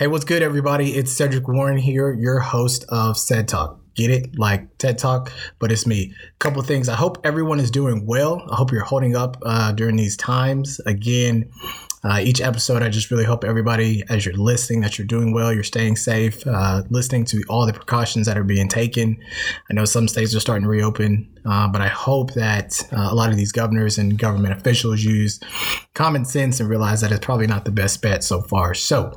Hey, what's good, everybody? It's Cedric Warren here, your host of Ced Talk. Get it? Like TED Talk, but it's me. Couple things. I hope everyone is doing well. I hope you're holding up uh, during these times. Again, uh, each episode, I just really hope everybody, as you're listening, that you're doing well, you're staying safe, uh, listening to all the precautions that are being taken. I know some states are starting to reopen, uh, but I hope that uh, a lot of these governors and government officials use common sense and realize that it's probably not the best bet so far. So,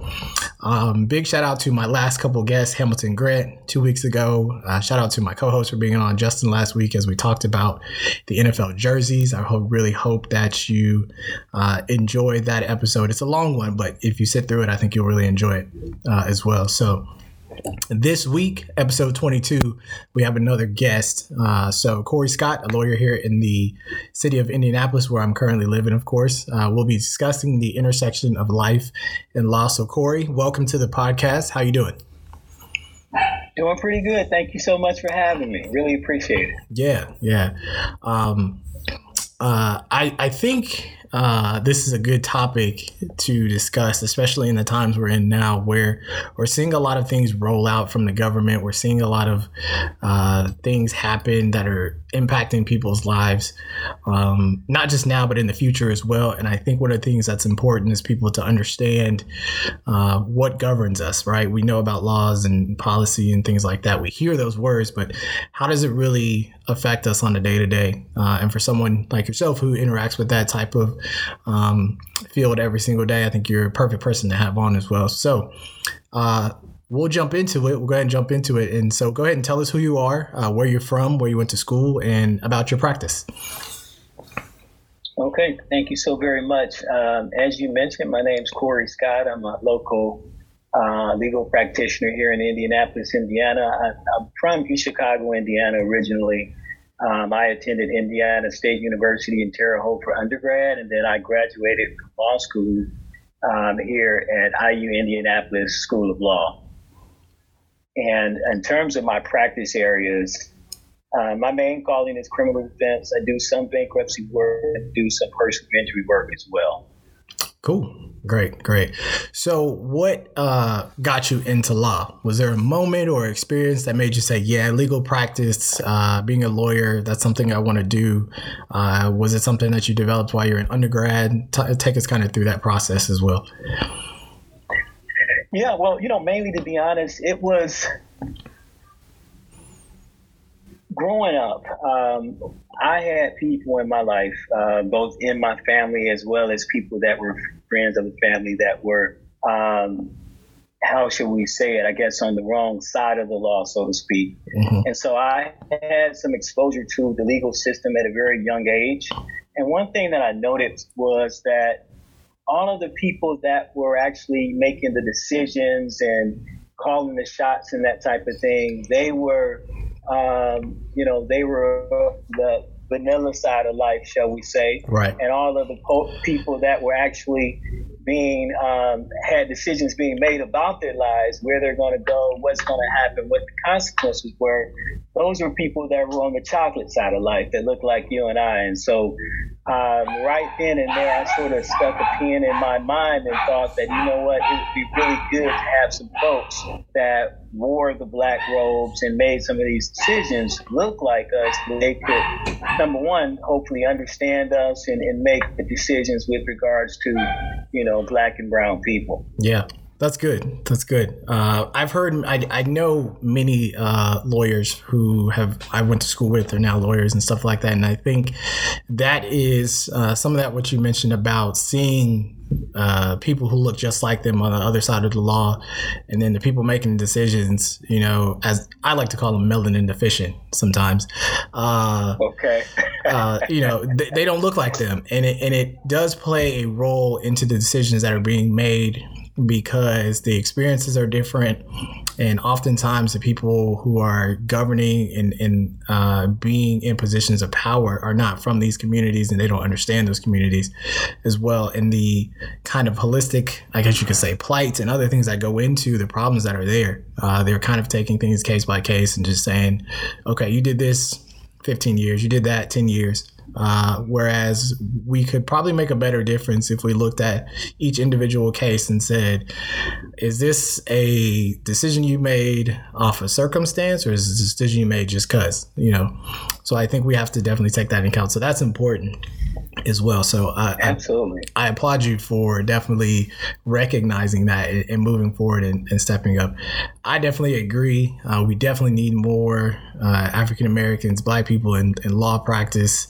um, big shout out to my last couple guests, Hamilton Grant, two weeks ago. Uh, shout out to my co-host for being on, Justin, last week as we talked about the NFL jerseys. I hope, really hope that you uh, enjoyed that episode. It's a long one, but if you sit through it, I think you'll really enjoy it uh, as well. So. This week, episode 22, we have another guest. Uh, so, Corey Scott, a lawyer here in the city of Indianapolis, where I'm currently living, of course. Uh, we'll be discussing the intersection of life and law. So, Corey, welcome to the podcast. How you doing? Doing pretty good. Thank you so much for having me. Really appreciate it. Yeah, yeah. Um, uh, I I think uh, this is a good topic to discuss, especially in the times we're in now, where we're seeing a lot of things roll out from the government. We're seeing a lot of uh, things happen that are impacting people's lives, um, not just now, but in the future as well. And I think one of the things that's important is people to understand uh, what governs us, right? We know about laws and policy and things like that. We hear those words, but how does it really affect us on a day to day? And for someone like yourself who interacts with that type of um, field every single day, I think you're a perfect person to have on as well. So, uh, we'll jump into it. We'll go ahead and jump into it. And so, go ahead and tell us who you are, uh, where you're from, where you went to school, and about your practice. Okay, thank you so very much. Um, as you mentioned, my name's Corey Scott. I'm a local uh, legal practitioner here in Indianapolis, Indiana. I, am from Chicago, Indiana, originally. Um, I attended Indiana State University in Terre Haute for undergrad, and then I graduated from law school um, here at IU Indianapolis School of Law. And in terms of my practice areas, uh, my main calling is criminal defense. I do some bankruptcy work and do some personal injury work as well. Cool. Great, great. So, what uh, got you into law? Was there a moment or experience that made you say, "Yeah, legal practice, uh, being a lawyer, that's something I want to do"? Uh, was it something that you developed while you're in undergrad? T- take us kind of through that process as well. Yeah, well, you know, mainly to be honest, it was growing up. Um, I had people in my life, uh, both in my family as well as people that were friends of the family that were, um, how should we say it? I guess on the wrong side of the law, so to speak. Mm-hmm. And so I had some exposure to the legal system at a very young age. And one thing that I noticed was that all of the people that were actually making the decisions and calling the shots and that type of thing, they were, um, you know, they were the vanilla side of life, shall we say? Right. And all of the po- people that were actually being um, had decisions being made about their lives, where they're going to go, what's going to happen, what the consequences were. Those were people that were on the chocolate side of life that looked like you and I. And so, um, right then and there, I sort of stuck a pin in my mind and thought that you know what, it would be really good to have some folks that wore the black robes and made some of these decisions look like us. They could, number one, hopefully understand us and, and make the decisions with regards to, you know, black and brown people. Yeah. That's good. That's good. Uh, I've heard. I, I know many uh, lawyers who have I went to school with are now lawyers and stuff like that. And I think that is uh, some of that what you mentioned about seeing uh, people who look just like them on the other side of the law, and then the people making decisions. You know, as I like to call them, melanin deficient sometimes. Uh, okay. uh, you know, they, they don't look like them, and it and it does play a role into the decisions that are being made because the experiences are different and oftentimes the people who are governing and, and uh, being in positions of power are not from these communities and they don't understand those communities as well. And the kind of holistic i guess you could say plight and other things that go into the problems that are there uh, they're kind of taking things case by case and just saying okay you did this 15 years you did that 10 years Uh, whereas we could probably make a better difference if we looked at each individual case and said, is this a decision you made off a circumstance or is this a decision you made just because, you know? So I think we have to definitely take that into account. So that's important as well. So I, absolutely, I, I, applaud you for definitely recognizing that and, moving forward and, and, stepping up. I definitely agree. Uh, we definitely need more uh, African Americans, Black people in, in law practice,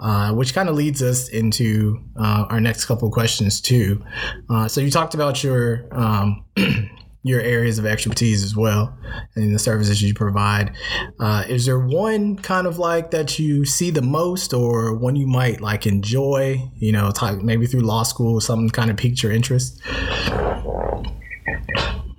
uh, which kind of leads us into uh, our next couple of questions too. Uh, so you talked about your um, your areas of expertise as well and the services you provide. Uh, is there one kind of like that you see the most or one you might like enjoy, you know, maybe through law school, something kind of piqued your interest?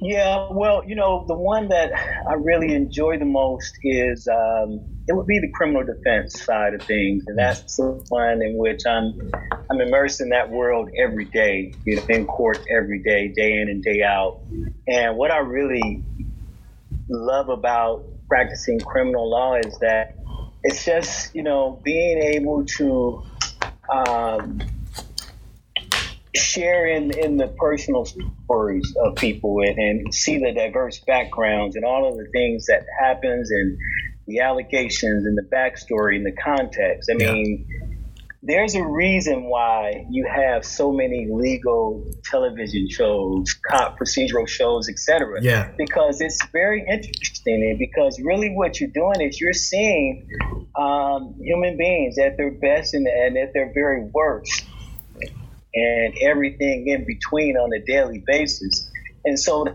Yeah, well, you know, the one that I really enjoy the most is um, it would be the criminal defense side of things, and that's the one in which I'm I'm immersed in that world every day, you know, in court every day, day in and day out. And what I really love about practicing criminal law is that it's just you know being able to um, share in, in the personal stories of people and, and see the diverse backgrounds and all of the things that happens and the allegations and the backstory and the context. I mean, there's a reason why you have so many legal television shows, cop procedural shows, etc. Yeah. Because it's very interesting, and because really what you're doing is you're seeing um, human beings at their best and, and at their very worst and everything in between on a daily basis. And so,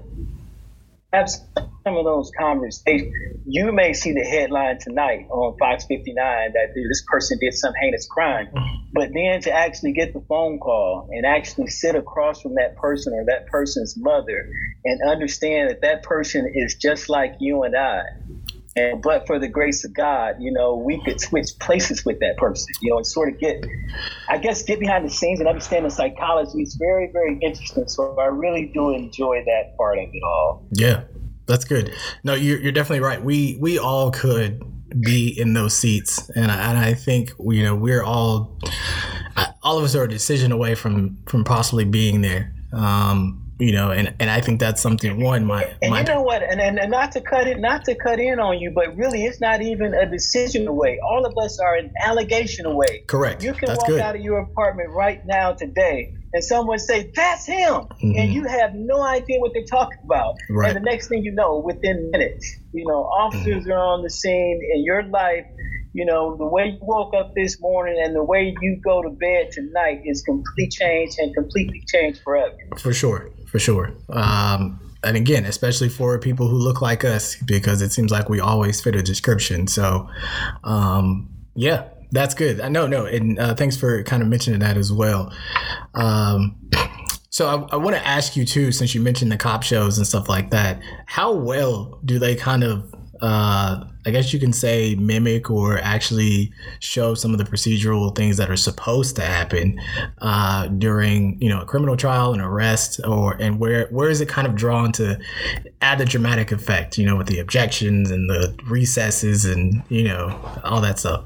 have some of those conversations. You may see the headline tonight on Fox 59 that this person did some heinous crime, but then to actually get the phone call and actually sit across from that person or that person's mother and understand that that person is just like you and I and but for the grace of God, you know, we could switch places with that person, you know, and sort of get, I guess, get behind the scenes and understand the psychology. It's very, very interesting. So I really do enjoy that part of it all. Yeah, that's good. No, you're, you're definitely right. We we all could be in those seats, and I, and I think you know we're all, all of us are a decision away from from possibly being there. Um, you know, and, and I think that's something one my and my, you know what, and, and and not to cut it, not to cut in on you, but really, it's not even a decision away. All of us are an allegation away. Correct. You can that's walk good. out of your apartment right now today, and someone say that's him, mm-hmm. and you have no idea what they're talking about. Right. And the next thing you know, within minutes, you know, officers mm-hmm. are on the scene, and your life you know, the way you woke up this morning and the way you go to bed tonight is completely changed and completely changed forever. For sure for sure. Um, and again, especially for people who look like us, because it seems like we always fit a description. So, um, yeah, that's good. I know, no, and uh, thanks for kind of mentioning that as well. Um, so I, I want to ask you too, since you mentioned the cop shows and stuff like that, how well do they kind of uh, I guess you can say mimic or actually show some of the procedural things that are supposed to happen uh, during you know a criminal trial, and arrest, or and where where is it kind of drawn to add the dramatic effect? You know, with the objections and the recesses and you know all that stuff.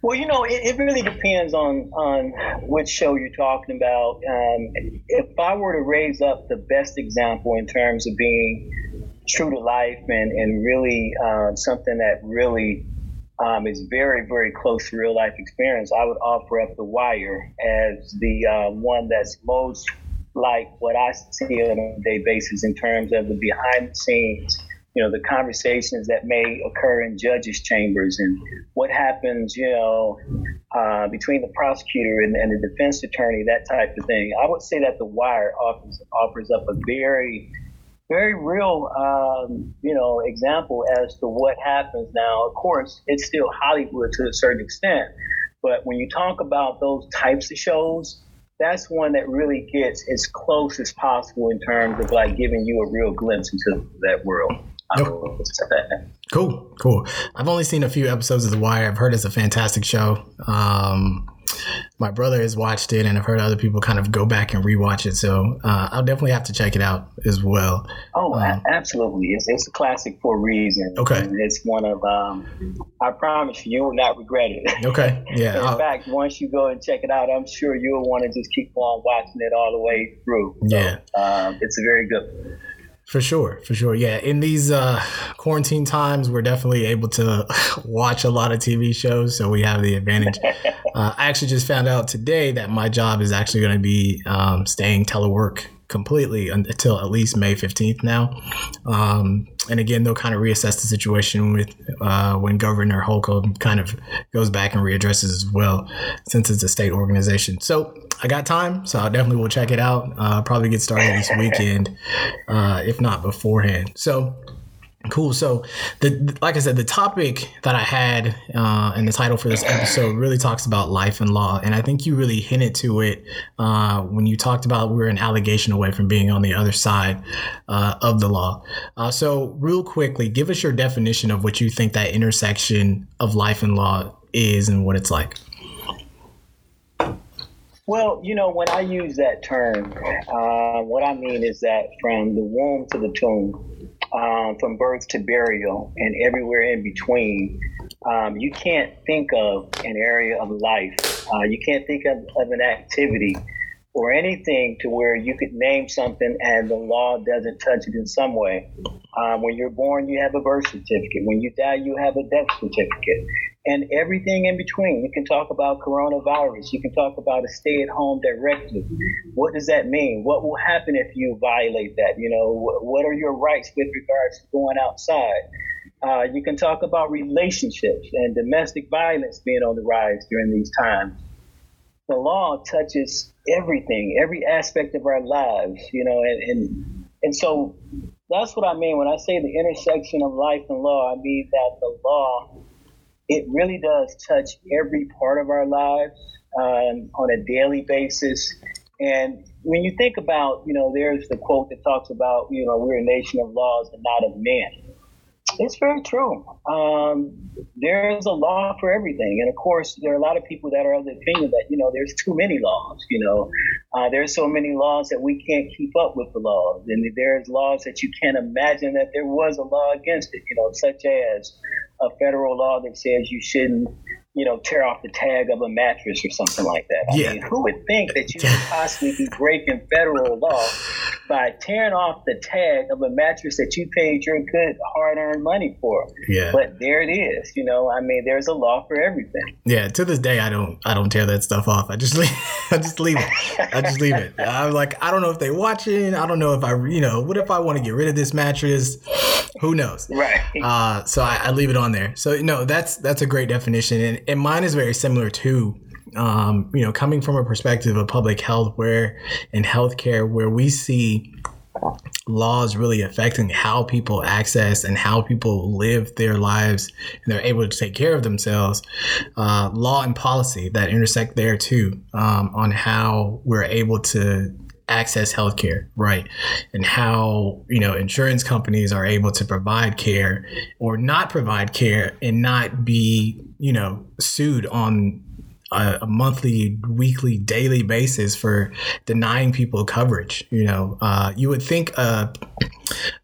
Well, you know, it, it, really depends on on which show you're talking about. Um, if I were to raise up the best example in terms of being true to life and, and really um, something that really um, is very, very close to real life experience, I would offer up The Wire as the uh, one that's most like what I see on a day basis in terms of the behind the scenes, you know, the conversations that may occur in judges' chambers and what happens, you know, uh, between the prosecutor and, and, the defense attorney, that type of thing. I would say that The Wire offers, offers up a very very real, um, you know, example as to what happens now. Of course, it's still Hollywood to a certain extent, but when you talk about those types of shows, that's one that really gets as close as possible in terms of like giving you a real glimpse into that world. Cool, cool. I've only seen a few episodes of The Wire. I've heard it's a fantastic show. Um, my brother has watched it, and I've heard other people kind of go back and rewatch it. So uh, I'll definitely have to check it out as well. Oh, um, absolutely! It's, it's a classic for a reason. Okay, and it's one of um, I promise you, you will not regret it. Okay, yeah. In I'll, fact, once you go and check it out, I'm sure you'll want to just keep on watching it all the way through. So, yeah, um, it's a very good. For sure, for sure. Yeah, in these uh, quarantine times, we're definitely able to watch a lot of TV shows, so we have the advantage. Uh, I actually just found out today that my job is actually going to be um, staying telework completely until at least May 15th now. Um, and again, they'll kind of reassess the situation with uh, when Governor Holcomb kind of goes back and readdresses as well, since it's a state organization. So I got time, so I definitely will check it out. Uh, probably get started this weekend, uh, if not beforehand. So Cool. So, the like I said, the topic that I had uh, and the title for this episode really talks about life and law, and I think you really hinted to it uh, when you talked about we're an allegation away from being on the other side uh, of the law. Uh, so, real quickly, give us your definition of what you think that intersection of life and law is and what it's like. Well, you know, when I use that term, uh, what I mean is that from the womb to the tomb um, from birth to burial and everywhere in between, um, you can't think of an area of life. Uh, you can't think of, of an activity or anything to where you could name something and the law doesn't touch it in some way. Um, when you're born, you have a birth certificate. When you die, you have a death certificate. And everything in between. You can talk about coronavirus. You can talk about a stay at home directive. What does that mean? What will happen if you violate that? You know, what are your rights with regards to going outside? Uh, you can talk about relationships and domestic violence being on the rise during these times. The law touches everything, every aspect of our lives, you know, and, and and so that's what I mean when I say the intersection of life and law. I mean that the law, it really does touch every part of our lives um, on a daily basis. And when you think about, you know, there's the quote that talks about, you know, we're a nation of laws and not of men. It's very true. Um, there's a law for everything, and of course, there are a lot of people that are of the opinion that you know there's too many laws. You know, uh, there's so many laws that we can't keep up with the laws, and there's laws that you can't imagine that there was a law against it. You know, such as a federal law that says you shouldn't you know, tear off the tag of a mattress or something like that. I yeah. mean, who would think that you could possibly be breaking federal law by tearing off the tag of a mattress that you paid your good hard earned money for? Yeah. But there it is. You know, I mean, there's a law for everything. Yeah. To this day, I don't, I don't tear that stuff off. I just leave, I just leave it. I just leave it. I'm like, I don't know if they watching. I don't know if I, you know, what if I want to get rid of this mattress? Who knows? Right. Uh, so I, I leave it on there. So no, that's that's a great definition. And and mine is very similar too. Um, you know, coming from a perspective of public health, where in healthcare, where we see laws really affecting how people access and how people live their lives and they're able to take care of themselves uh, law and policy that intersect there too um, on how we're able to access healthcare, right? And how, you know, insurance companies are able to provide care or not provide care and not be, you know, sued on a, a monthly, weekly, daily basis for denying people coverage. You know, uh, you would think a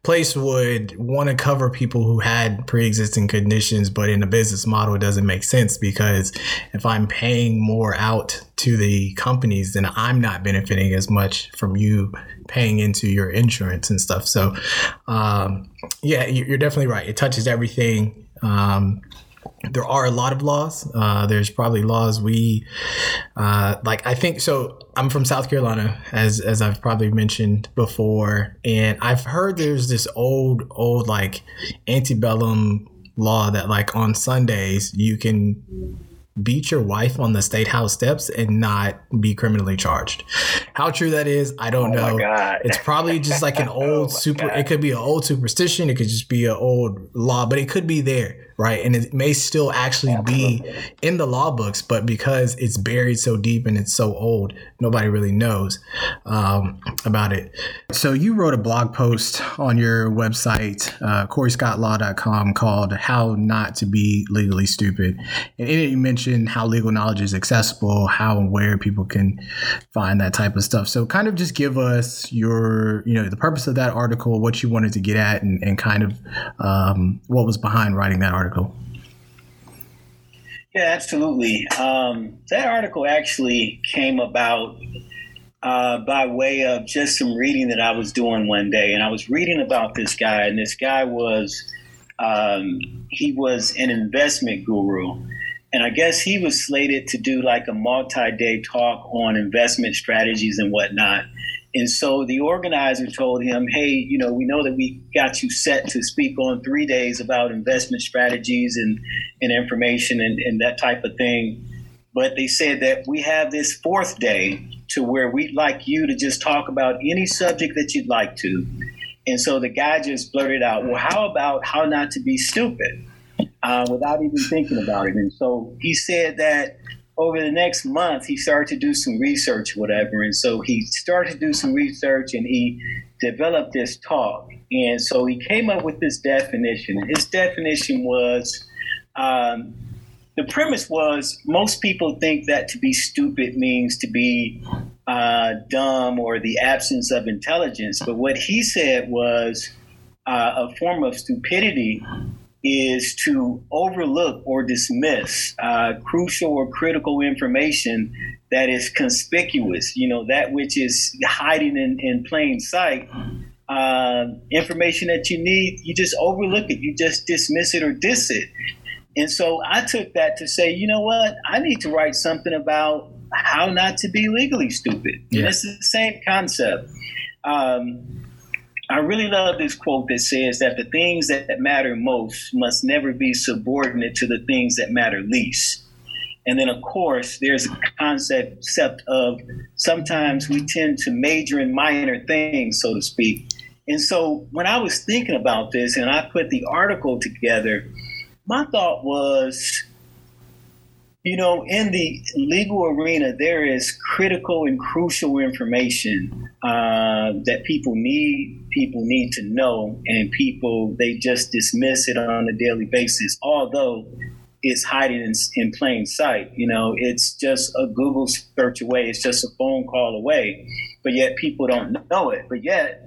place would want to cover people who had pre-existing conditions, but in a business model, it doesn't make sense because if I'm paying more out to the companies, then I'm not benefiting as much from you paying into your insurance and stuff. So, um, yeah, you're definitely right. It touches everything. Um, there are a lot of laws. Uh, there's probably laws we uh, like. I think so. I'm from South Carolina, as as I've probably mentioned before, and I've heard there's this old old like antebellum law that like on Sundays you can beat your wife on the state house steps and not be criminally charged. How true that is, I don't oh know. It's probably just like an old oh super. God. It could be an old superstition. It could just be an old law, but it could be there right? And it may still actually be in the law books, but because it's buried so deep and it's so old, nobody really knows um, about it. So you wrote a blog post on your website, uh, CoreyScottLaw.com, called "How Not to Be Legally Stupid," and in it you mentioned how legal knowledge is accessible, how and where people can find that type of stuff. So, kind of just give us your, you know, the purpose of that article, what you wanted to get at, and, and kind of um, what was behind writing that article. Yeah, absolutely. Um, that article actually came about uh, by way of just some reading that I was doing one day, and I was reading about this guy, and this guy was um, he was an investment guru, and I guess he was slated to do like a multi-day talk on investment strategies and whatnot. And so the organizer told him, hey, you know, we know that we got you set to speak on three days about investment strategies and, and information and, and that type of thing. But they said that we have this fourth day to where we'd like you to just talk about any subject that you'd like to. And so the guy just blurted out, well, how about how not to be stupid uh, without even thinking about it? And so he said that over the next month, he started to do some research, whatever. And so he started to do some research and he developed this talk. And so he came up with this definition. His definition was um, the premise was most people think that to be stupid means to be uh, dumb or the absence of intelligence. But what he said was uh, a form of stupidity is to overlook or dismiss uh, crucial or critical information that is conspicuous, you know, that which is hiding in, in plain sight. Uh, information that you need, you just overlook it, you just dismiss it or diss it. And so I took that to say, you know what, I need to write something about how not to be legally stupid. Yeah. And it's the same concept. Um, I really love this quote that says that the things that matter most must never be subordinate to the things that matter least. And then, of course, there's a concept of sometimes we tend to major in minor things, so to speak. And so when I was thinking about this and I put the article together, my thought was you know, in the legal arena, there is critical and crucial information uh, that people need, people need to know, and people they just dismiss it on a daily basis. Although it's hiding in, in plain sight, you know, it's just a Google search away, it's just a phone call away, but yet people don't know it. But yet,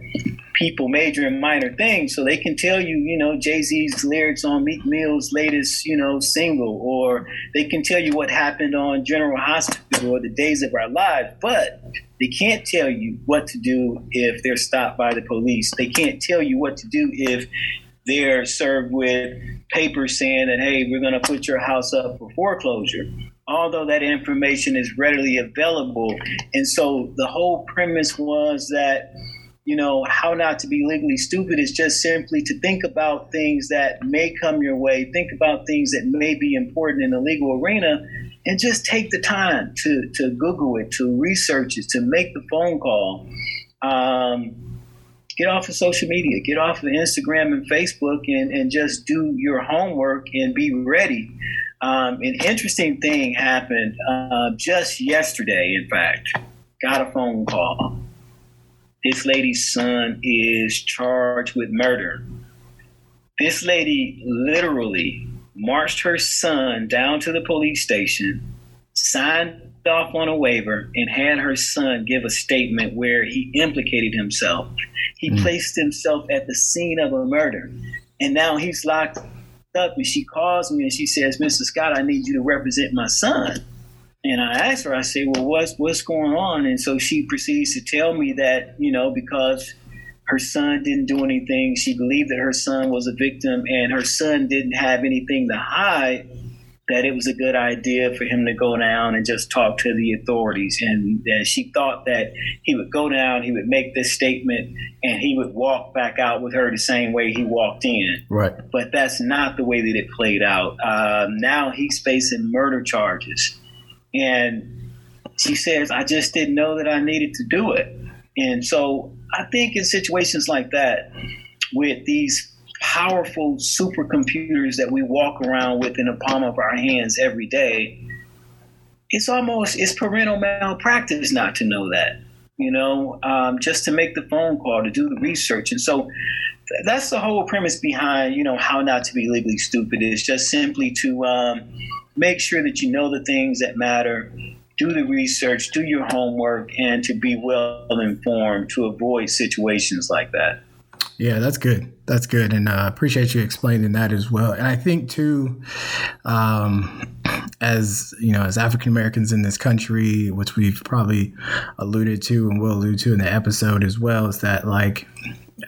people major in minor things so they can tell you, you know, Jay Z's lyrics on Meek Mill's latest, you know, single, or they can tell you what happened on General Hospital or the days of our lives, but they can't tell you what to do if they're stopped by the police. They can't tell you what to do if they're served with papers saying that, hey, we're going to put your house up for foreclosure although that information is readily available. And so the whole premise was that you know, how not to be legally stupid is just simply to think about things that may come your way, think about things that may be important in the legal arena, and just take the time to, to Google it, to research it, to make the phone call. Um, get off of social media, get off of Instagram and Facebook, and, and just do your homework and be ready. Um, an interesting thing happened uh, just yesterday, in fact. Got a phone call this lady's son is charged with murder. This lady literally marched her son down to the police station, signed off on a waiver, and had her son give a statement where he implicated himself. He mm. placed himself at the scene of a murder. And now he's locked up. And she calls me and she says, Mr. Scott, I need you to represent my son. And I asked her, I said, well, what's, what's going on? And so she proceeds to tell me that, you know, because her son didn't do anything, she believed that her son was a victim and her son didn't have anything to hide, that it was a good idea for him to go down and just talk to the authorities. And, and she thought that he would go down, he would make this statement, and he would walk back out with her the same way he walked in. Right. But that's not the way that it played out. Um, now he's facing murder charges. And she says, I just didn't know that I needed to do it. And so I think in situations like that, with these powerful supercomputers that we walk around with in the palm of our hands every day, it's almost it's parental malpractice not to know that. You know, um, just to make the phone call, to do the research, and so that's the whole premise behind you know how not to be legally stupid is just simply to um, make sure that you know the things that matter, do the research, do your homework, and to be well informed to avoid situations like that. Yeah, that's good. That's good, and uh, appreciate you explaining that as well. And I think too, um, as you know, as African Americans in this country, which we've probably alluded to and will allude to in the episode as well, is that like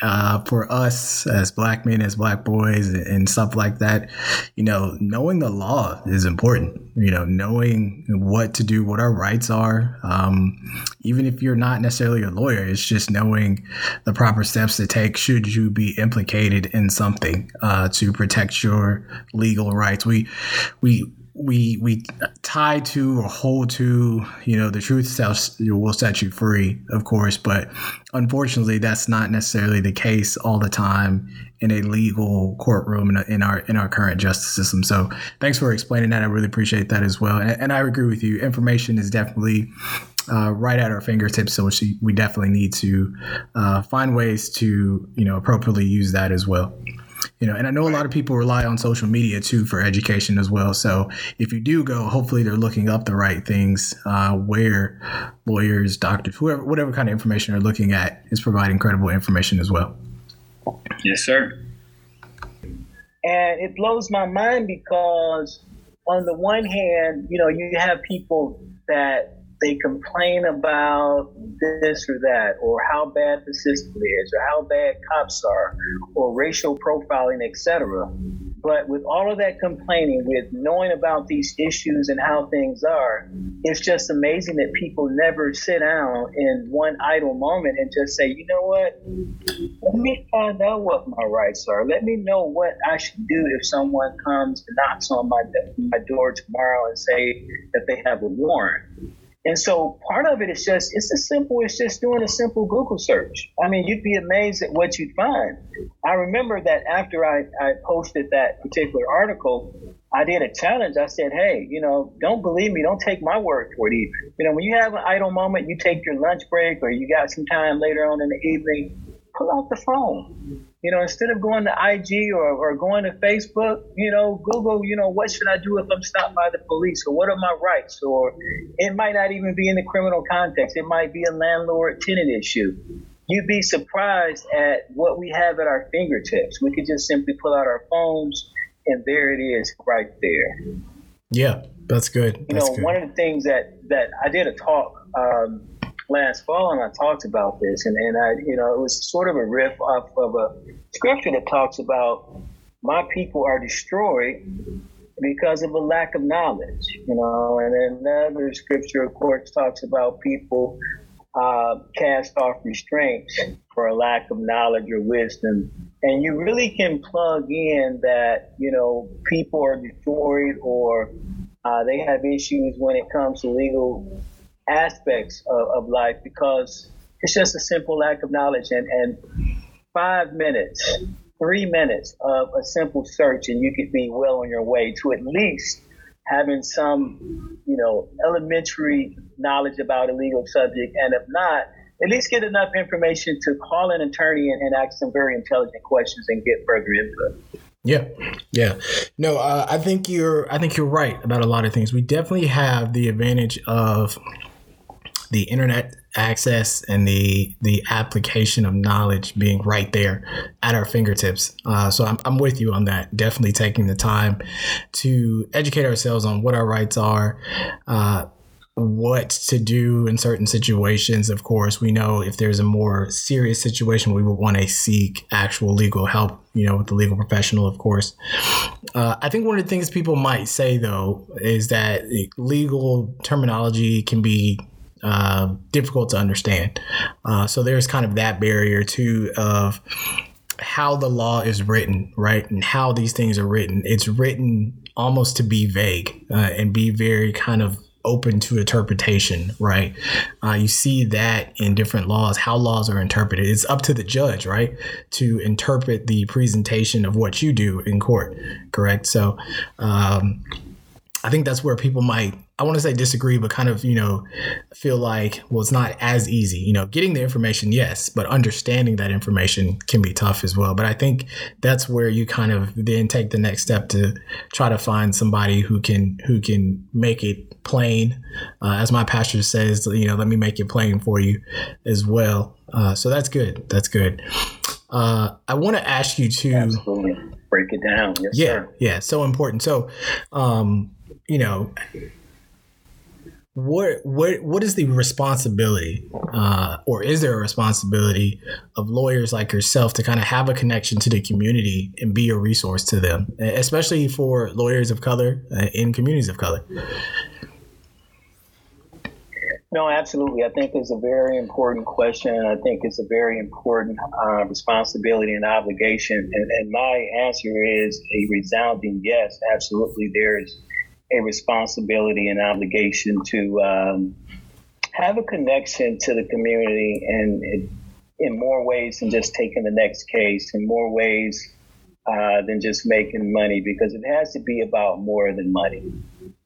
uh, for us as black men, as black boys, and stuff like that, you know, knowing the law is important. You know, knowing what to do, what our rights are. Um, even if you're not necessarily a lawyer, it's just knowing the proper steps to take should you be implicated in something uh, to protect your legal rights. We we we we tie to or hold to you know the truth will set you free of course but unfortunately that's not necessarily the case all the time in a legal courtroom in, our in our current justice system. So thanks for explaining that. I really appreciate that as well. And, and i agree with you. Information is definitely uh, right at our fingertips so we definitely need to uh, find ways to you know appropriately use that as well you know and i know a lot of people rely on social media too for education as well. So if you do go hopefully they're looking up the right things uh, where lawyers doctors whoever whatever kind of information they're looking at is providing credible information as well. Yes sir. And it blows my mind because on the one hand you know you have people that they complain about this or that, or how bad the system is, or how bad cops are, or racial profiling, etc. But with all of that complaining, with knowing about these issues and how things are, it's just amazing that people never sit down in one idle moment and just say, you know what? Let me find out what my rights are. Let me know what I should do if someone comes and knocks on my, my door tomorrow and say that they have a warrant. And so part of it is just, it's as simple as just doing a simple Google search. I mean, you'd be amazed at what you'd find. I remember that after I, I posted that particular article, I did a challenge. I said, hey, you know, don't believe me. Don't take my word for it either. You know, when you have an idle moment, you take your lunch break or you got some time later on in the evening, pull out the phone. You know, instead of going to IG or, or going to Facebook, you know, Google, you know, what should I do if I'm stopped by the police or what are my rights? Or it might not even be in the criminal context. It might be a landlord tenant issue. You'd be surprised at what we have at our fingertips. We could just simply pull out our phones and there it is right there. Yeah, that's good. You that's know, good. one of the things that, that I did a talk um, last fall, and I talked about this, and, and I, you know, it was sort of a riff off of a scripture that talks about my people are destroyed because of a lack of knowledge, you know, and then another scripture, of course, talks about people uh, cast off restraints for a lack of knowledge or wisdom. And you really can plug in that, you know, people are destroyed or uh, they have issues when it comes to legal aspects of, of life because it's just a simple lack of knowledge. And, and five minutes, three minutes of a simple search, and you could be well on your way to at least having some, you know, elementary knowledge about a legal subject. And if not, at least get enough information to call an attorney and, and ask some very intelligent questions and get further input. Yeah, yeah. No, uh, I think you're. I think you're right about a lot of things. We definitely have the advantage of the internet access and the the application of knowledge being right there at our fingertips. Uh, so I'm, I'm with you on that. Definitely taking the time to educate ourselves on what our rights are. Uh, what to do in certain situations. Of course, we know if there's a more serious situation, we would want to seek actual legal help, you know, with the legal professional, of course. Uh, I think one of the things people might say, though, is that legal terminology can be uh, difficult to understand. Uh, so there's kind of that barrier too of how the law is written, right, and how these things are written. It's written almost to be vague uh, and be very kind of open to interpretation, right? Uh, you see that in different laws, how laws are interpreted. It's up to the judge, right, to interpret the presentation of what you do in court, correct? So, um, I think that's where people might I want to say disagree, but kind of, you know, feel like, well, it's not as easy. You know, getting the information, yes, but understanding that information can be tough as well. But I think that's where you kind of then take the next step to try to find somebody who can who can make it plain. Uh, as my pastor says, you know, let me make it plain for you as well. Uh, so that's good. That's good. Uh, I want to ask you to Absolutely. break it down. Yes, yeah, sir. yeah, so important. So, um, you know, what what what is the responsibility, uh, or is there a responsibility of lawyers like yourself to kind of have a connection to the community and be a resource to them, especially for lawyers of color uh, in communities of color? No, absolutely. I think it's a very important question. I think it's a very important uh, responsibility and obligation. And, and my answer is a resounding yes. Absolutely, there's a responsibility and obligation to um, have a connection to the community and in more ways than just taking the next case, in more ways uh, than just making money, because it has to be about more than money.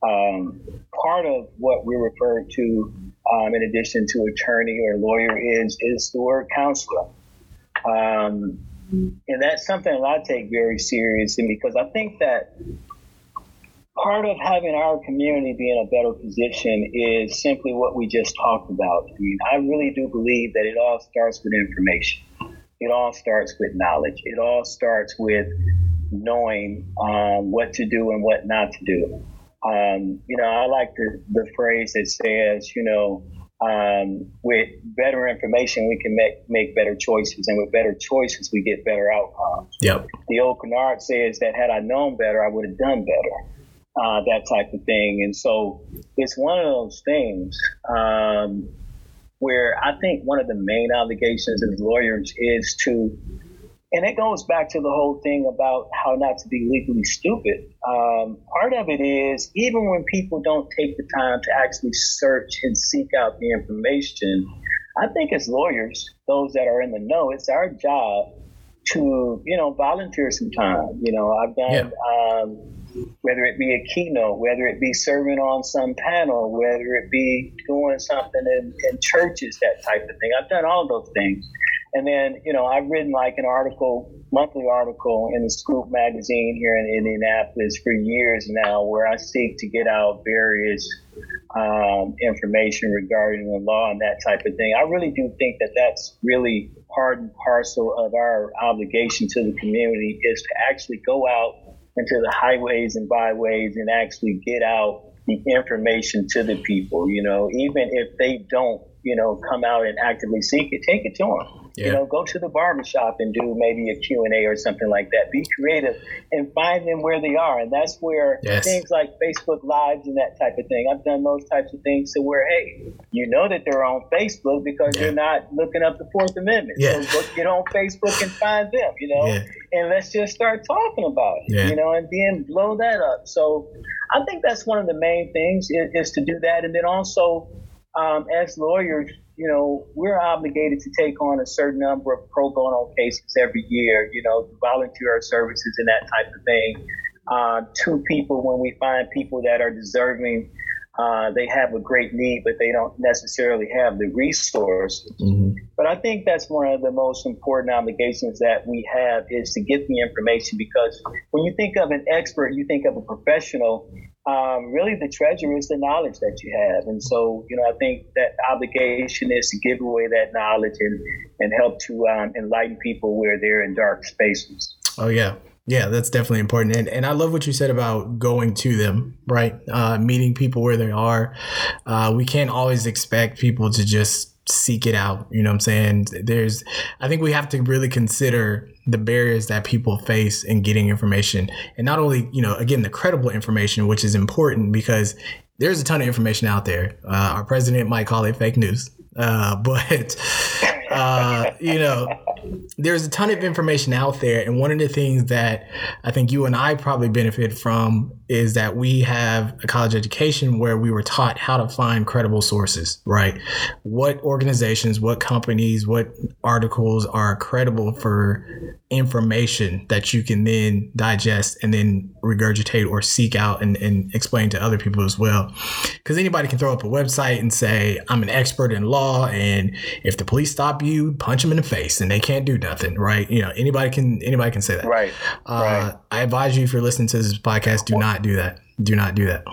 Um, part of what we refer to, um, in addition to attorney or lawyer, is is the word counselor. Um, and that's something that I take very seriously because I think that part of having our community be in a better position is simply what we just talked about. I mean, I really do believe that it all starts with information. It all starts with knowledge. It all starts with knowing um, what to do and what not to do. Um, you know, I like the, the phrase that says, you know, um, with better information, we can make, make better choices. And with better choices, we get better outcomes. Yep. The old canard says that had I known better, I would have done better uh, that type of thing. And so it's one of those things um, where I think one of the main obligations of lawyers is to, and it goes back to the whole thing about how not to be legally stupid. Um, part of it is even when people don't take the time to actually search and seek out the information, I think as lawyers, those that are in the know, it's our job to, you know, volunteer some time. You know, I've done. Yeah. Um, whether it be a keynote, whether it be serving on some panel, whether it be doing something in, in churches, that type of thing. I've done all those things. And then, you know, I've written like an article, monthly article in the Scoop magazine here in Indianapolis for years now, where I seek to get out various um, information regarding the law and that type of thing. I really do think that that's really part and parcel of our obligation to the community is to actually go out into the highways and byways and actually get out the information to the people. You know, even if they don't, you know, come out and actively seek it, take it to them. Yeah. You know, go to the barbershop and do maybe a Q&A or something like that. Be creative and find them where they are. And that's where yes. things like Facebook Lives and that type of thing, I've done those types of things to where, hey, you know that they're on Facebook because yeah. you're not looking up the Fourth Amendment. Yeah. So get on Facebook and find them, you know, yeah. and let's just start talking about it, you know, and then blow that up. So I think that's one of the main things is, is to do that. And then also, um, as lawyers, you know, we're obligated to take on a certain number of pro bono cases every year, you know, volunteer our services and that type of thing uh, to people when we find people that are deserving. Uh, they have a great need, but they don't necessarily have the resources. Mm-hmm. But I think that's one of the most important obligations that we have is to get the information because when you think of an expert, you think of a professional um, really the treasure is the knowledge that you have. And so, you know, I think that obligation is to give away that knowledge and, and help to um, enlighten people where they're in dark spaces. Oh, yeah. Yeah, that's definitely important. And, and I love what you said about going to them, right? Uh, meeting people where they are. Uh, we can't always expect people to just seek it out. You know what I'm saying? There's, I think we have to really consider the barriers that people face in getting information. And not only, you know, again, the credible information, which is important because there's a ton of information out there. Uh, our president might call it fake news. Uh, but, uh, you know, there's a ton of information out there. And one of the things that I think you and I probably benefit from is that we have a college education where we were taught how to find credible sources, right? What organizations, what companies, what articles are credible for information that you can then digest and then regurgitate or seek out and, and explain to other people as well. Because anybody can throw up a website and say, I'm an expert in law, and if the police stop you, punch them in the face and they can't do nothing, right? You know, anybody can anybody can say that. Right. Uh, right. I advise you if you're listening to this podcast, do not do that. Do not do that.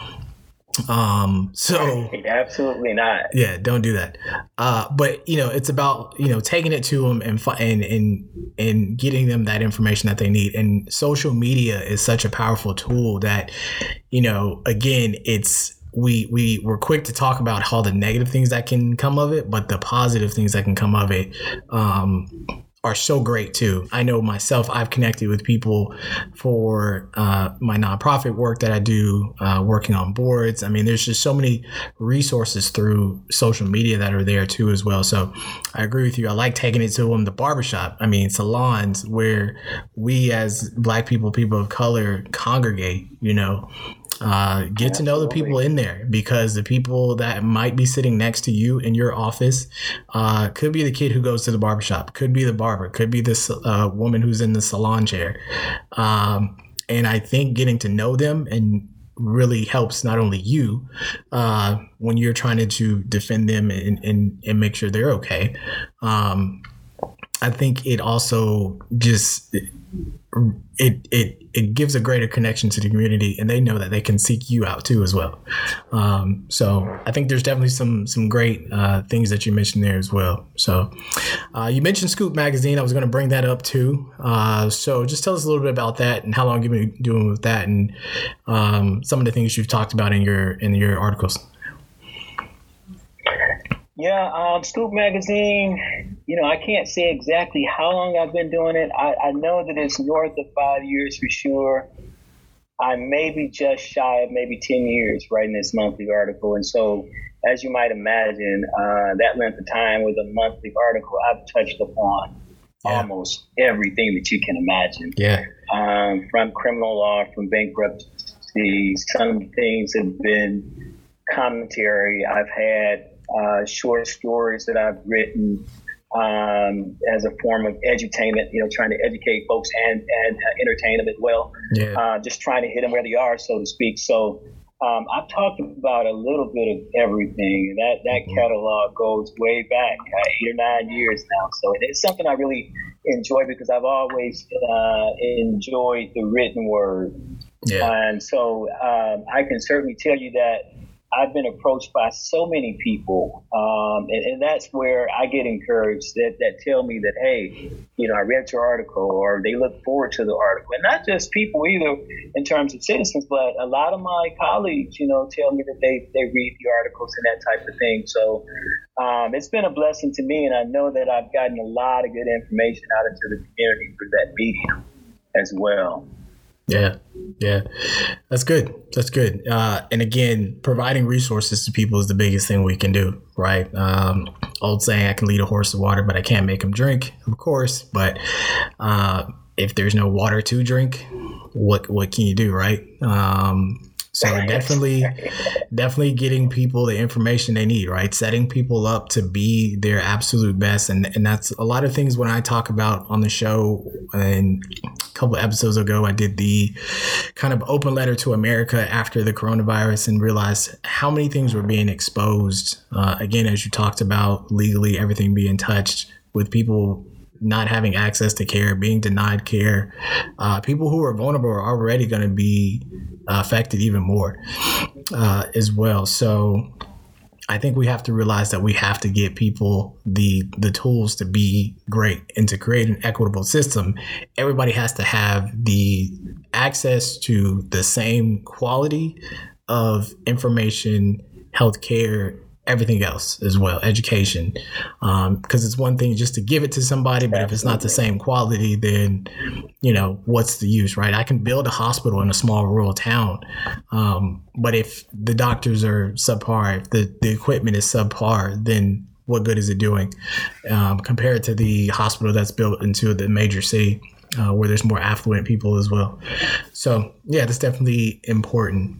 Um, so absolutely not. Yeah, don't do that. Uh, but you know, it's about you know taking it to them and and and and getting them that information that they need. And social media is such a powerful tool that you know, again, it's we we we're quick to talk about all the negative things that can come of it, but the positive things that can come of it. Um, are so great too. I know myself, I've connected with people for uh, my nonprofit work that I do, uh, working on boards. I mean, there's just so many resources through social media that are there too as well. So I agree with you. I like taking it to them, the barbershop. I mean, salons where we as Black people, people of color congregate, you know, uh, get Absolutely. to know the people in there because the people that might be sitting next to you in your office uh, could be the kid who goes to the barbershop, could be the barber, could be this uh, woman who's in the salon chair. Um, and I think getting to know them and really helps not only you uh, when you're trying to, to defend them and, and, and make sure they're okay. Um, I think it also just it it it gives a greater connection to the community, and they know that they can seek you out too as well. Um, so I think there's definitely some some great uh, things that you mentioned there as well. So uh, you mentioned Scoop Magazine. I was going to bring that up too. Uh, so just tell us a little bit about that and how long you've been doing with that, and um, some of the things you've talked about in your in your articles. Yeah, um, Scoop Magazine, you know, I can't say exactly how long I've been doing it. I, I know that it's north of five years for sure. I may be just shy of maybe 10 years writing this monthly article. And so, as you might imagine, uh, that length of time with a monthly article, I've touched upon yeah. almost everything that you can imagine. Yeah. Um, from criminal law, from bankruptcy, some things have been commentary. I've had uh, short stories that I've written um, as a form of edutainment, you know, trying to educate folks and, and uh, entertain them as well. Yeah. Uh, just trying to hit them where they are, so to speak. So um, I've talked about a little bit of everything. That that mm-hmm. catalog goes way back, uh, eight or nine years now. So it's something I really enjoy because I've always uh, enjoyed the written word. Yeah. And so um, I can certainly tell you that I've been approached by so many people, um, and, and, that's where I get encouraged that, that tell me that, hey, you know, I read your article, or they look forward to the article. And not just people either in terms of citizens, but a lot of my colleagues, you know, tell me that they, they read the articles and that type of thing. So um, it's been a blessing to me, and I know that I've gotten a lot of good information out into the community through that medium as well. Yeah, yeah, that's good. That's good. Uh, and again, providing resources to people is the biggest thing we can do, right? Um, old saying, "I can lead a horse to water, but I can't make him drink." Of course, but uh, if there's no water to drink, what what can you do, right? Um, so definitely, definitely getting people the information they need, right? Setting people up to be their absolute best, and and that's a lot of things when I talk about on the show. And a couple episodes ago, I did the kind of open letter to America after the coronavirus, and realized how many things were being exposed. Uh, again, as you talked about legally, everything being touched with people not having access to care, being denied care. Uh, people who are vulnerable are already going to be uh, affected even more uh, as well. So I think we have to realize that we have to get people the the tools to be great and to create an equitable system. Everybody has to have the access to the same quality of information, healthcare, everything else as well, education. Because um, it's one thing just to give it to somebody, but if it's not the same quality, then you know what's the use, right? I can build a hospital in a small rural town, um, but if the doctors are subpar, if the the equipment is subpar, then what good is it doing um, compared to the hospital that's built into the major city? uh, where there's more affluent people as well. So yeah, that's definitely important.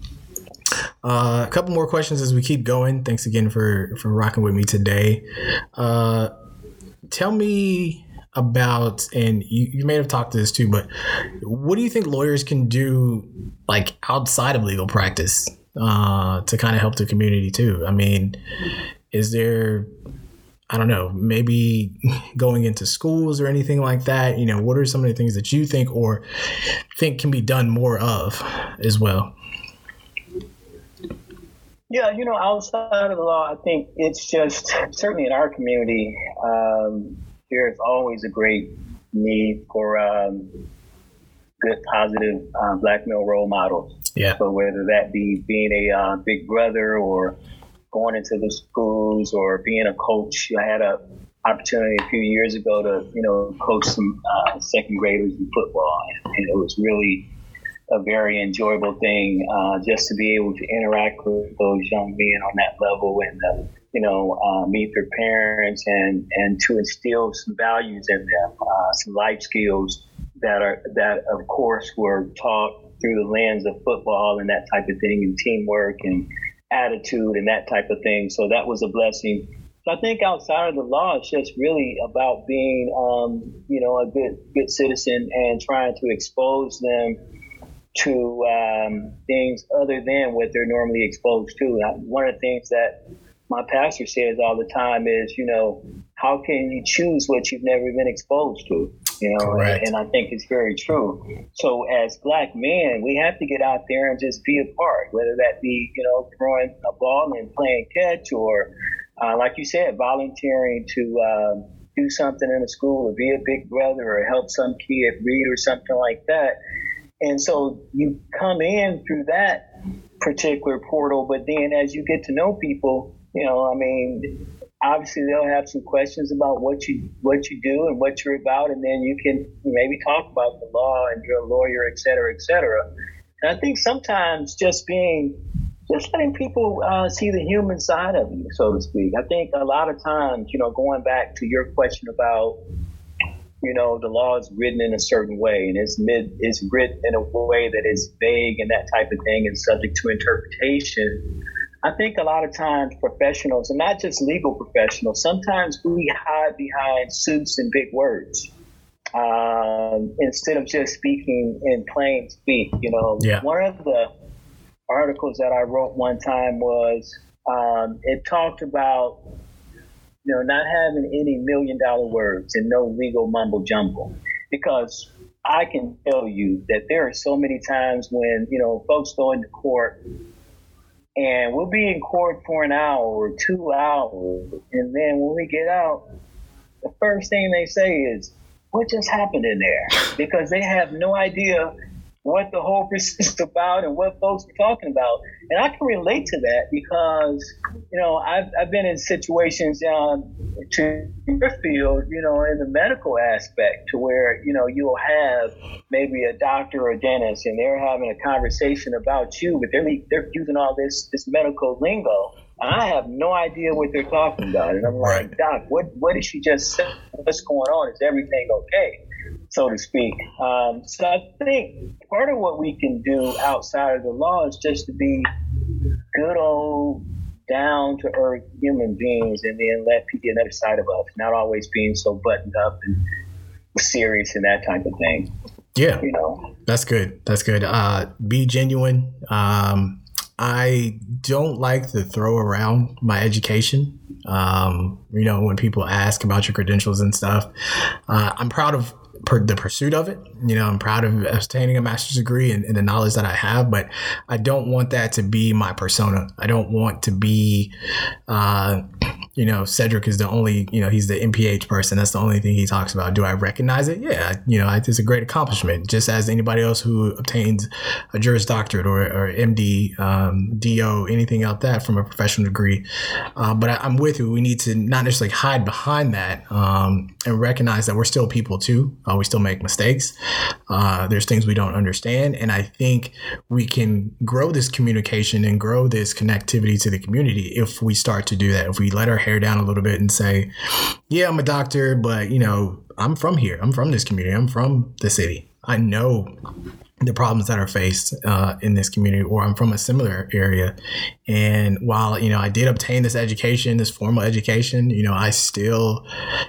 Uh, a couple more questions as we keep going. Thanks again for for rocking with me today. Uh, tell me about, and you, you may have talked to this too, but what do you think lawyers can do like outside of legal practice uh, to kind of help the community too? I mean, is there I don't know, maybe going into schools or anything like that? You know, what are some of the things that you think or think can be done more of as well? Yeah, you know, outside of the law, I think it's just certainly in our community, um, there's always a great need for um, good, positive uh, black male role models. Yeah. So whether that be being a uh, big brother or going into the schools or being a coach, I had a opportunity a few years ago to you know coach some uh, second graders in football, and it was really a very enjoyable thing uh, just to be able to interact with those young men on that level and uh, you know uh, meet their parents and and to instill some values in them, uh, some life skills that are that of course were taught through the lens of football and that type of thing and teamwork and attitude and that type of thing. So that was a blessing. So I think outside of the law, it's just really about being, um, you know, a good good citizen and trying to expose them to um, things other than what they're normally exposed to. One of the things that my pastor says all the time is, you know, how can you choose what you've never been exposed to? You know, and, and, I think it's very true. So as black men, we have to get out there and just be a part, whether that be, you know, throwing a ball and playing catch or, uh, like you said, volunteering to uh, do something in a school or be a big brother or help some kid read or something like that. And so you come in through that particular portal, but then as you get to know people, you know, I mean, obviously they'll have some questions about what you what you do and what you're about, and then you can maybe talk about the law and you're a lawyer, et cetera, et cetera. And I think sometimes just being just letting people uh, see the human side of you, so to speak. I think a lot of times, you know, going back to your question about, you know, the law is written in a certain way and it's mid, it's written in a way that is vague and that type of thing and subject to interpretation. I think a lot of times professionals, and not just legal professionals, sometimes we hide behind suits and big words um, instead of just speaking in plain speak. You know, yeah. one of the articles that I wrote one time was um, it talked about you know not having any million dollar words and no legal mumble jumble because I can tell you that there are so many times when you know folks go into court and we'll be in court for an hour or two hours. And then when we get out, the first thing they say is, What just happened in there? Because they have no idea what the whole is about and what folks are talking about. And I can relate to that because, you know, I've, I've been in situations um, to your field, you know, in the medical aspect to where, you know, you'll have maybe a doctor or a dentist and they're having a conversation about you, but they're, they're using all this, this medical lingo. And I have no idea what they're talking about. And I'm like, right. Doc, what, what did she just say? What's going on? Is everything okay? So to speak. Um, so I think part of what we can do outside of the law is just to be good old down to earth human beings and then let people the other side of us, not always being so buttoned up and serious and that type of thing. Yeah. You know. That's good. That's good. Uh, be genuine. Um, I don't like to throw around my education. Um, you know, when people ask about your credentials and stuff, uh, I'm proud of per, the pursuit of it. You know, I'm proud of obtaining a master's degree and, and, the knowledge that I have, but I don't want that to be my persona. I don't want to be, uh, you know, Cedric is the only, you know, he's the MPH person. That's the only thing he talks about. Do I recognize it? Yeah, you know, it's a great accomplishment, just as anybody else who obtains a Juris Doctorate or, or MD, um, DO, anything out that from a professional degree. Uh, but I, am with you. We need to not necessarily hide behind that um, and recognize that we're still people too. Uh, Uh, we still make mistakes. Uh, there's things we don't understand. And I think we can grow this communication and grow this connectivity to the community if we start to do that. If we let our hair down a little bit and say, yeah, I'm a doctor, but, you know, I'm from here. I'm from this community. I'm from the city. I know the problems that are faced uh, in this community, or I'm from a similar area. And while you know I did obtain this education, this formal education, you know I still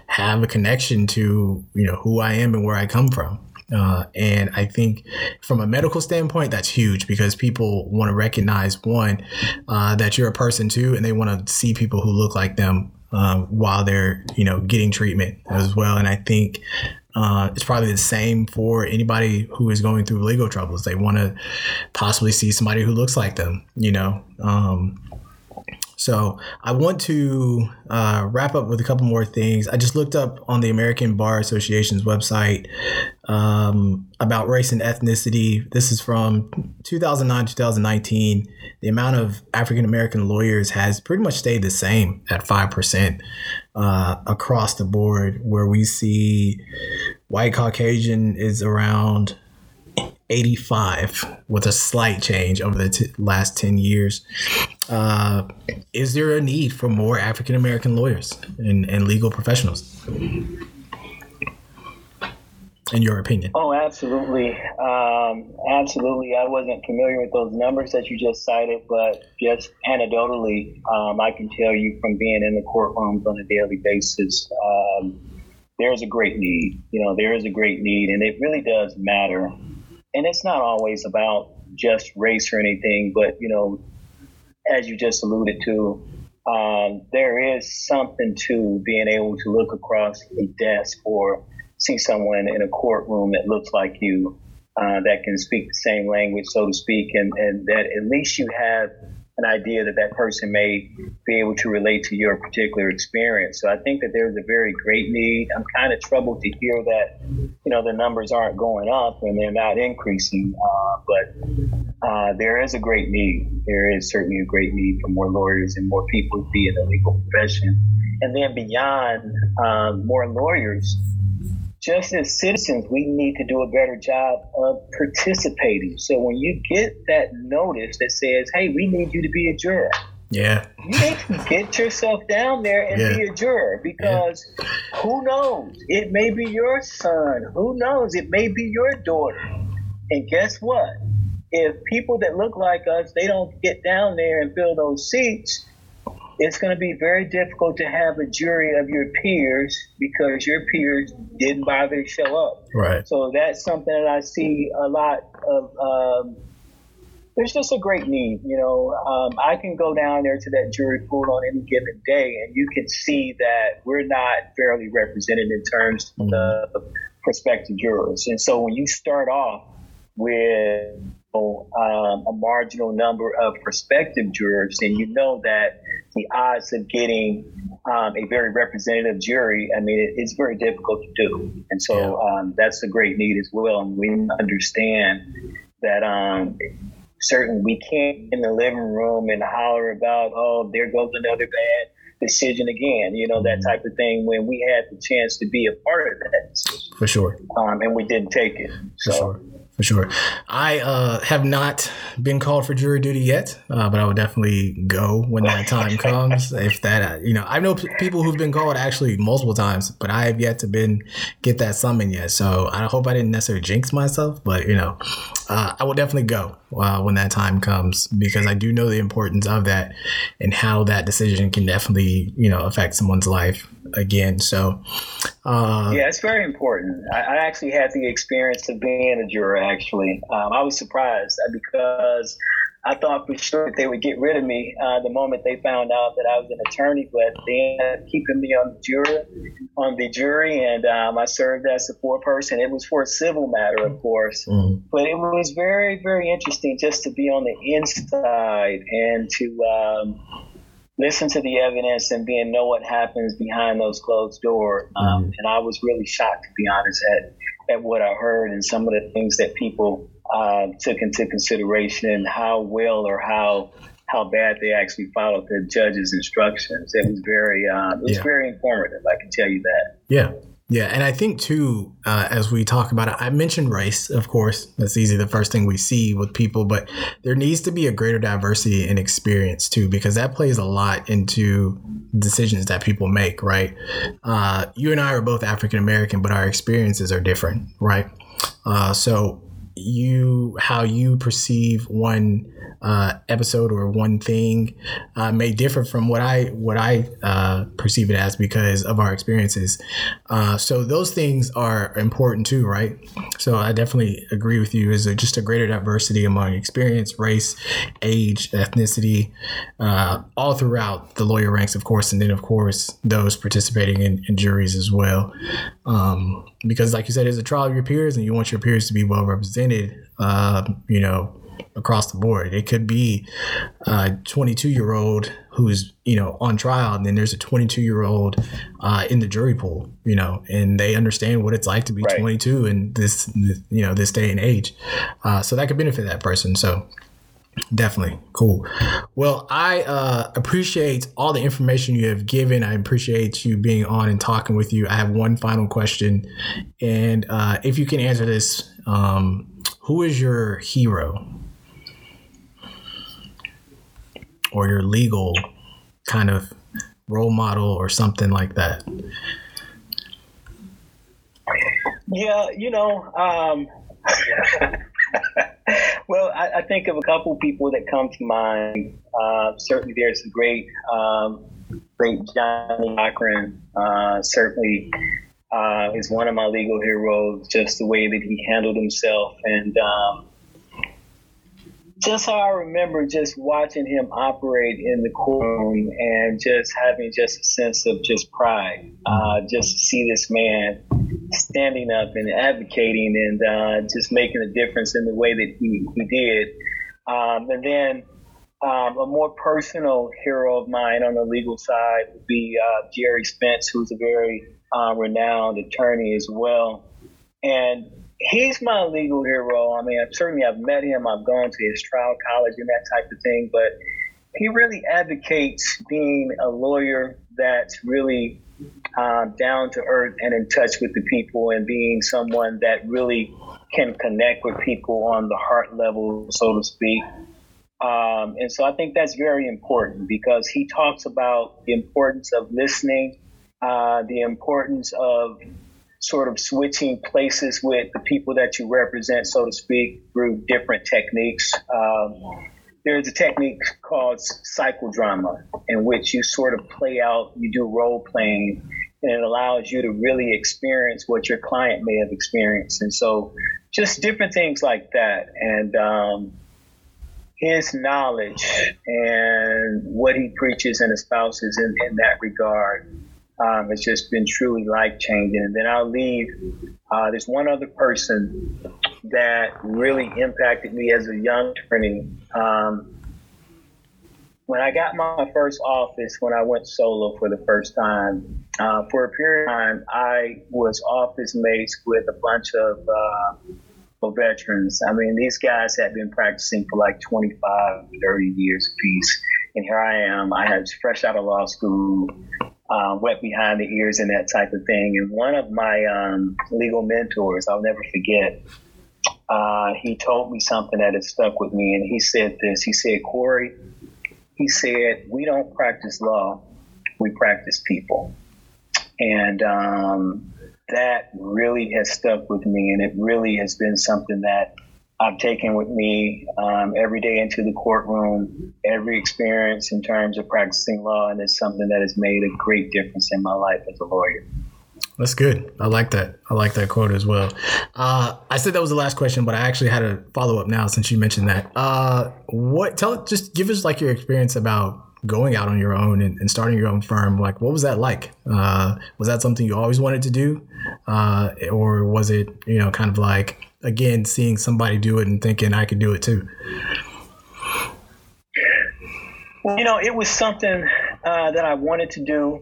have a connection to you know who I am and where I come from. Uh, and I think from a medical standpoint, that's huge because people want to recognize one uh, that you're a person too, and they want to see people who look like them um, while they're you know getting treatment as well. And I think uh, it's probably the same for anybody who is going through legal troubles. They want to possibly see somebody who looks like them, you know. Um, so I want to uh, wrap up with a couple more things. I just looked up on the American Bar Association's website um, about race and ethnicity. This is from 2009 2019. The amount of African American lawyers has pretty much stayed the same at five percent uh, across the board, where we see white Caucasian is around 85 with a slight change over the t- last 10 years. Uh, is there a need for more African American lawyers and, and legal professionals? in your opinion? Oh, absolutely. Um, absolutely. I wasn't familiar with those numbers that you just cited, but just anecdotally, um, I can tell you from being in the courtrooms on a daily basis, um, there's a great need. You know, there is a great need, and it really does matter. And it's not always about just race or anything, but, you know, as you just alluded to, um, there is something to being able to look across a desk or see someone in a courtroom that looks like you, uh, that can speak the same language, so to speak, and, and that at least you have an idea that that person may be able to relate to your particular experience. So I think that there's a very great need. I'm kind of troubled to hear that, you know, the numbers aren't going up and they're not increasing, uh, but uh, there is a great need. There is certainly a great need for more lawyers and more people to be in the legal profession. And then beyond uh, more lawyers, just as citizens, we need to do a better job of participating. So when you get that notice that says, hey, we need you to be a juror. Yeah. You need to get yourself down there and yeah. be a juror because yeah. who knows? It may be your son. Who knows? It may be your daughter. And guess what? If people that look like us, they don't get down there and fill those seats, it's going to be very difficult to have a jury of your peers because your peers didn't bother to show up. Right. So that's something that I see a lot of. Um, there's just a great need, you know. Um, I can go down there to that jury pool on any given day, and you can see that we're not fairly represented in terms mm-hmm. of prospective jurors. And so when you start off with um, a marginal number of prospective jurors, then you know that the odds of getting um, a very representative jury, I mean, it, it's very difficult to do. And so yeah. um, that's a great need as well. And we understand that um, certain we can't in the living room and holler about, oh, there goes another bad decision again, you know, that mm-hmm. type of thing when we had the chance to be a part of that decision. For sure. Um, and we didn't take it. So. For sure for sure. I uh, have not been called for jury duty yet, uh, but I would definitely go when that time comes. if that, uh, you know, I know p- people who've been called actually multiple times, but I have yet to been get that summon yet. So I hope I didn't necessarily jinx myself, but you know, uh, I will definitely go uh, when that time comes because I do know the importance of that and how that decision can definitely, you know, affect someone's life again. So, uh, yeah, it's very important. I, I, actually had the experience of being a juror. Actually, um, I was surprised because I thought for sure they would get rid of me uh, the moment they found out that I was an attorney, but they ended up keeping me on the jury, on the jury, and um, I served as a foreperson. It was for a civil matter, of course, mm-hmm. but it was very, very interesting just to be on the inside and to. Um, listen to the evidence and then know what happens behind those closed doors. Um, mm-hmm. And I was really shocked, to be honest, at, at what I heard and some of the things that people uh, took into consideration how well or how how bad they actually followed the judge's instructions. It was very uh, it was yeah. very informative. I can tell you that. Yeah. Yeah, and I think too, uh, as we talk about it, I mentioned race, of course. That's easy, the first thing we see with people, but there needs to be a greater diversity in experience too, because that plays a lot into decisions that people make, right? Uh, you and I are both African American, but our experiences are different, right? Uh, so you how you perceive one uh, episode or one thing uh, may differ from what I what I uh, perceive it as because of our experiences. Uh, so those things are important too, right? So I definitely agree with you. Is just a greater diversity among experience, race, age, ethnicity, uh, all throughout the lawyer ranks, of course, and then of course those participating in, in juries as well. Um, because, like you said, it's a trial of your peers, and you want your peers to be well represented. Uh, you know across the board. It could be a 22 year old who's you know on trial, and then there's a 22 year old uh, in the jury pool, you know, and they understand what it's like to be right. 22 in this you know this day and age. Uh, so that could benefit that person. So. Definitely cool. Well, I uh, appreciate all the information you have given. I appreciate you being on and talking with you. I have one final question, and uh, if you can answer this, um, who is your hero? Or your legal kind of role model or something like that? Yeah, you know, um, well, I, I, think of a couple people that come to mind. Uh, certainly, there's a great, um, great Johnnie Cochran. Uh, certainly, uh, is one of my legal heroes. Just the way that he handled himself and um, just how I remember just watching him operate in the courtroom and just having just a sense of just pride. Uh, just to see this man standing up and advocating and uh, just making a difference in the way that he, he did. Um, and then um, a more personal hero of mine on the legal side would be uh, Gerry Spence, who's a very uh, renowned attorney as well. And he's my legal hero. I mean, certainly I've met him, I've gone to his trial college and that type of thing, but he really advocates being a lawyer that's really uh, down to earth and in touch with the people and being someone that really can connect with people on the heart level, so to speak. Um, and so I think that's very important because he talks about the importance of listening, uh, the importance of sort of switching places with the people that you represent, so to speak, through different techniques. Um, there's a technique called psychodrama, in which you sort of play out, you do role playing, and it allows you to really experience what your client may have experienced. And so, just different things like that. And um, his knowledge and what he preaches and espouses in, in that regard um, it's just been truly life changing. And then I'll leave. Uh, there's one other person that really impacted me as a young attorney. Um, when I got my first office, when I went solo for the first time, uh, for a period of time, I was office mates with a bunch of, uh, of veterans. I mean, these guys had been practicing for like 25, 30 years apiece. And here I am. I had fresh out of law school uh, wet behind the ears and that type of thing. And one of my um, legal mentors, I'll never forget, uh, he told me something that has stuck with me. And he said this He said, Corey, he said, we don't practice law, we practice people. And um, that really has stuck with me. And it really has been something that I've taken with me um, every day into the courtroom, every experience in terms of practicing law, and it's something that has made a great difference in my life as a lawyer. That's good. I like that. I like that quote as well. Uh, I said that was the last question, but I actually had a follow up now since you mentioned that. Uh, what? Tell just give us like your experience about going out on your own and, and starting your own firm. Like, what was that like? Uh, was that something you always wanted to do, uh, or was it you know kind of like again seeing somebody do it and thinking I could do it too? You know, it was something uh, that I wanted to do,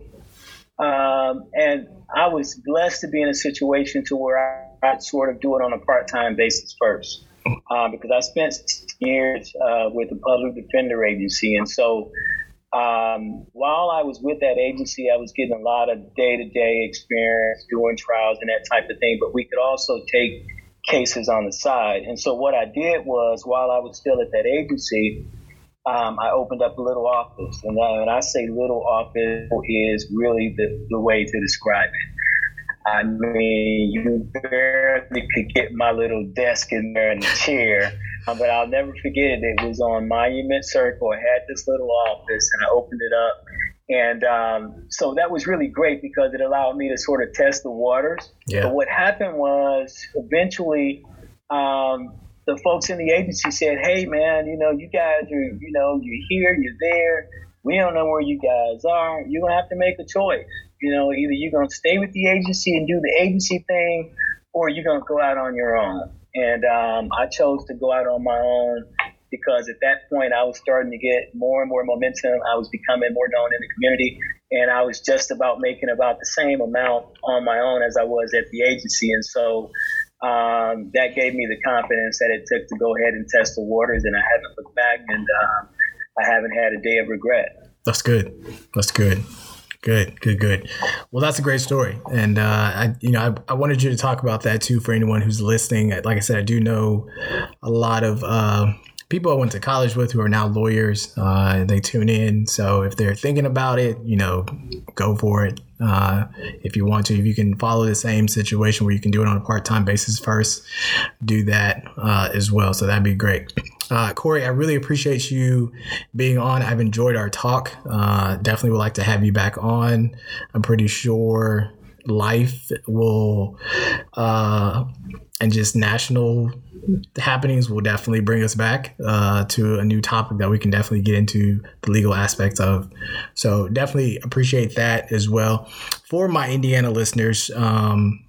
um, and I was blessed to be in a situation to where I, sort of do it on a part-time basis first, uh, because I spent years uh, with the Public Defender Agency, and so um, while I was with that agency, I was getting a lot of day to day experience doing trials and that type of thing, but we could also take cases on the side. And so what I did was while I was still at that agency, um, I opened up a little office. And when I say little office is really the, the way to describe it. I mean, you barely could get my little desk in there and the chair. Um, but I'll never forget it. It was on Monument Circle. I had this little office and I opened it up. And um, so that was really great because it allowed me to sort of test the waters. Yeah. But what happened was eventually um, the folks in the agency said, hey, man, you know, you guys are, you know, you're here, you're there. We don't know where you guys are. You're going to have to make a choice. You know, either you're going to stay with the agency and do the agency thing, or you're going to go out on your own. And um, I chose to go out on my own because at that point I was starting to get more and more momentum. I was becoming more known in the community, and I was just about making about the same amount on my own as I was at the agency. And so um, that gave me the confidence that it took to go ahead and test the waters, and I haven't looked back, and um, I haven't had a day of regret. That's good. That's good. Good, good, good. Well, that's a great story, and uh, I, you know, I, I, wanted you to talk about that too for anyone who's listening. Like I said, I do know a lot of uh, people I went to college with who are now lawyers. Uh, they tune in, so if they're thinking about it, you know, go for it. Uh, if you want to, if you can follow the same situation where you can do it on a part time basis first, do that uh, as well. So that'd be great. Uh, Corey, I really appreciate you being on. I've enjoyed our talk. Uh, definitely would like to have you back on. I'm pretty sure life will uh, and just national happenings will definitely bring us back uh, to a new topic that we can definitely get into the legal aspects of. So definitely appreciate that as well. For my Indiana listeners, um,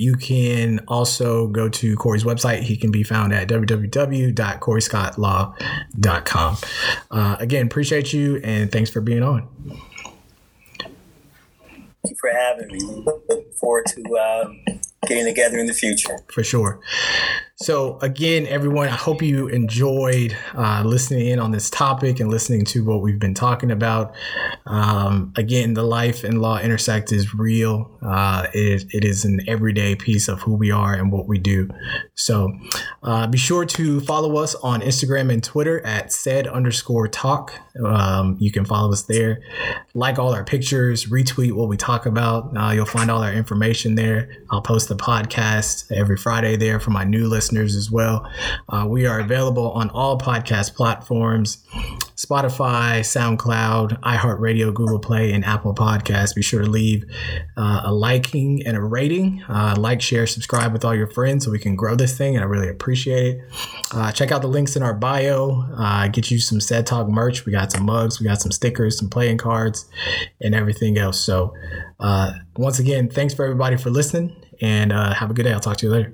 you can also go to Corey's website. He can be found at www.coreyscottlaw.com. Uh, again, appreciate you and thanks for being on. Thank you for having me. Look forward to um, getting together in the future. For sure. So, again, everyone, I hope you enjoyed uh, listening in on this topic and listening to what we've been talking about. Um, again, the life and law intersect is real. Uh, it, it is an everyday piece of who we are and what we do. So, uh, be sure to follow us on Instagram and Twitter at said underscore talk. Um, you can follow us there. Like all our pictures, retweet what we talk about. Uh, you'll find all our information there. I'll post the podcast every Friday there for my new listeners listeners as well. Uh, we are available on all podcast platforms Spotify, SoundCloud, iHeartRadio, Google Play, and Apple Podcasts. Be sure to leave uh, a liking and a rating. Uh, like, share, subscribe with all your friends so we can grow this thing, and I really appreciate it. Uh, check out the links in our bio. Uh, get you some Said Talk merch. We got some mugs, we got some stickers, some playing cards, and everything else. So, uh, once again, thanks for everybody for listening, and uh, have a good day. I'll talk to you later.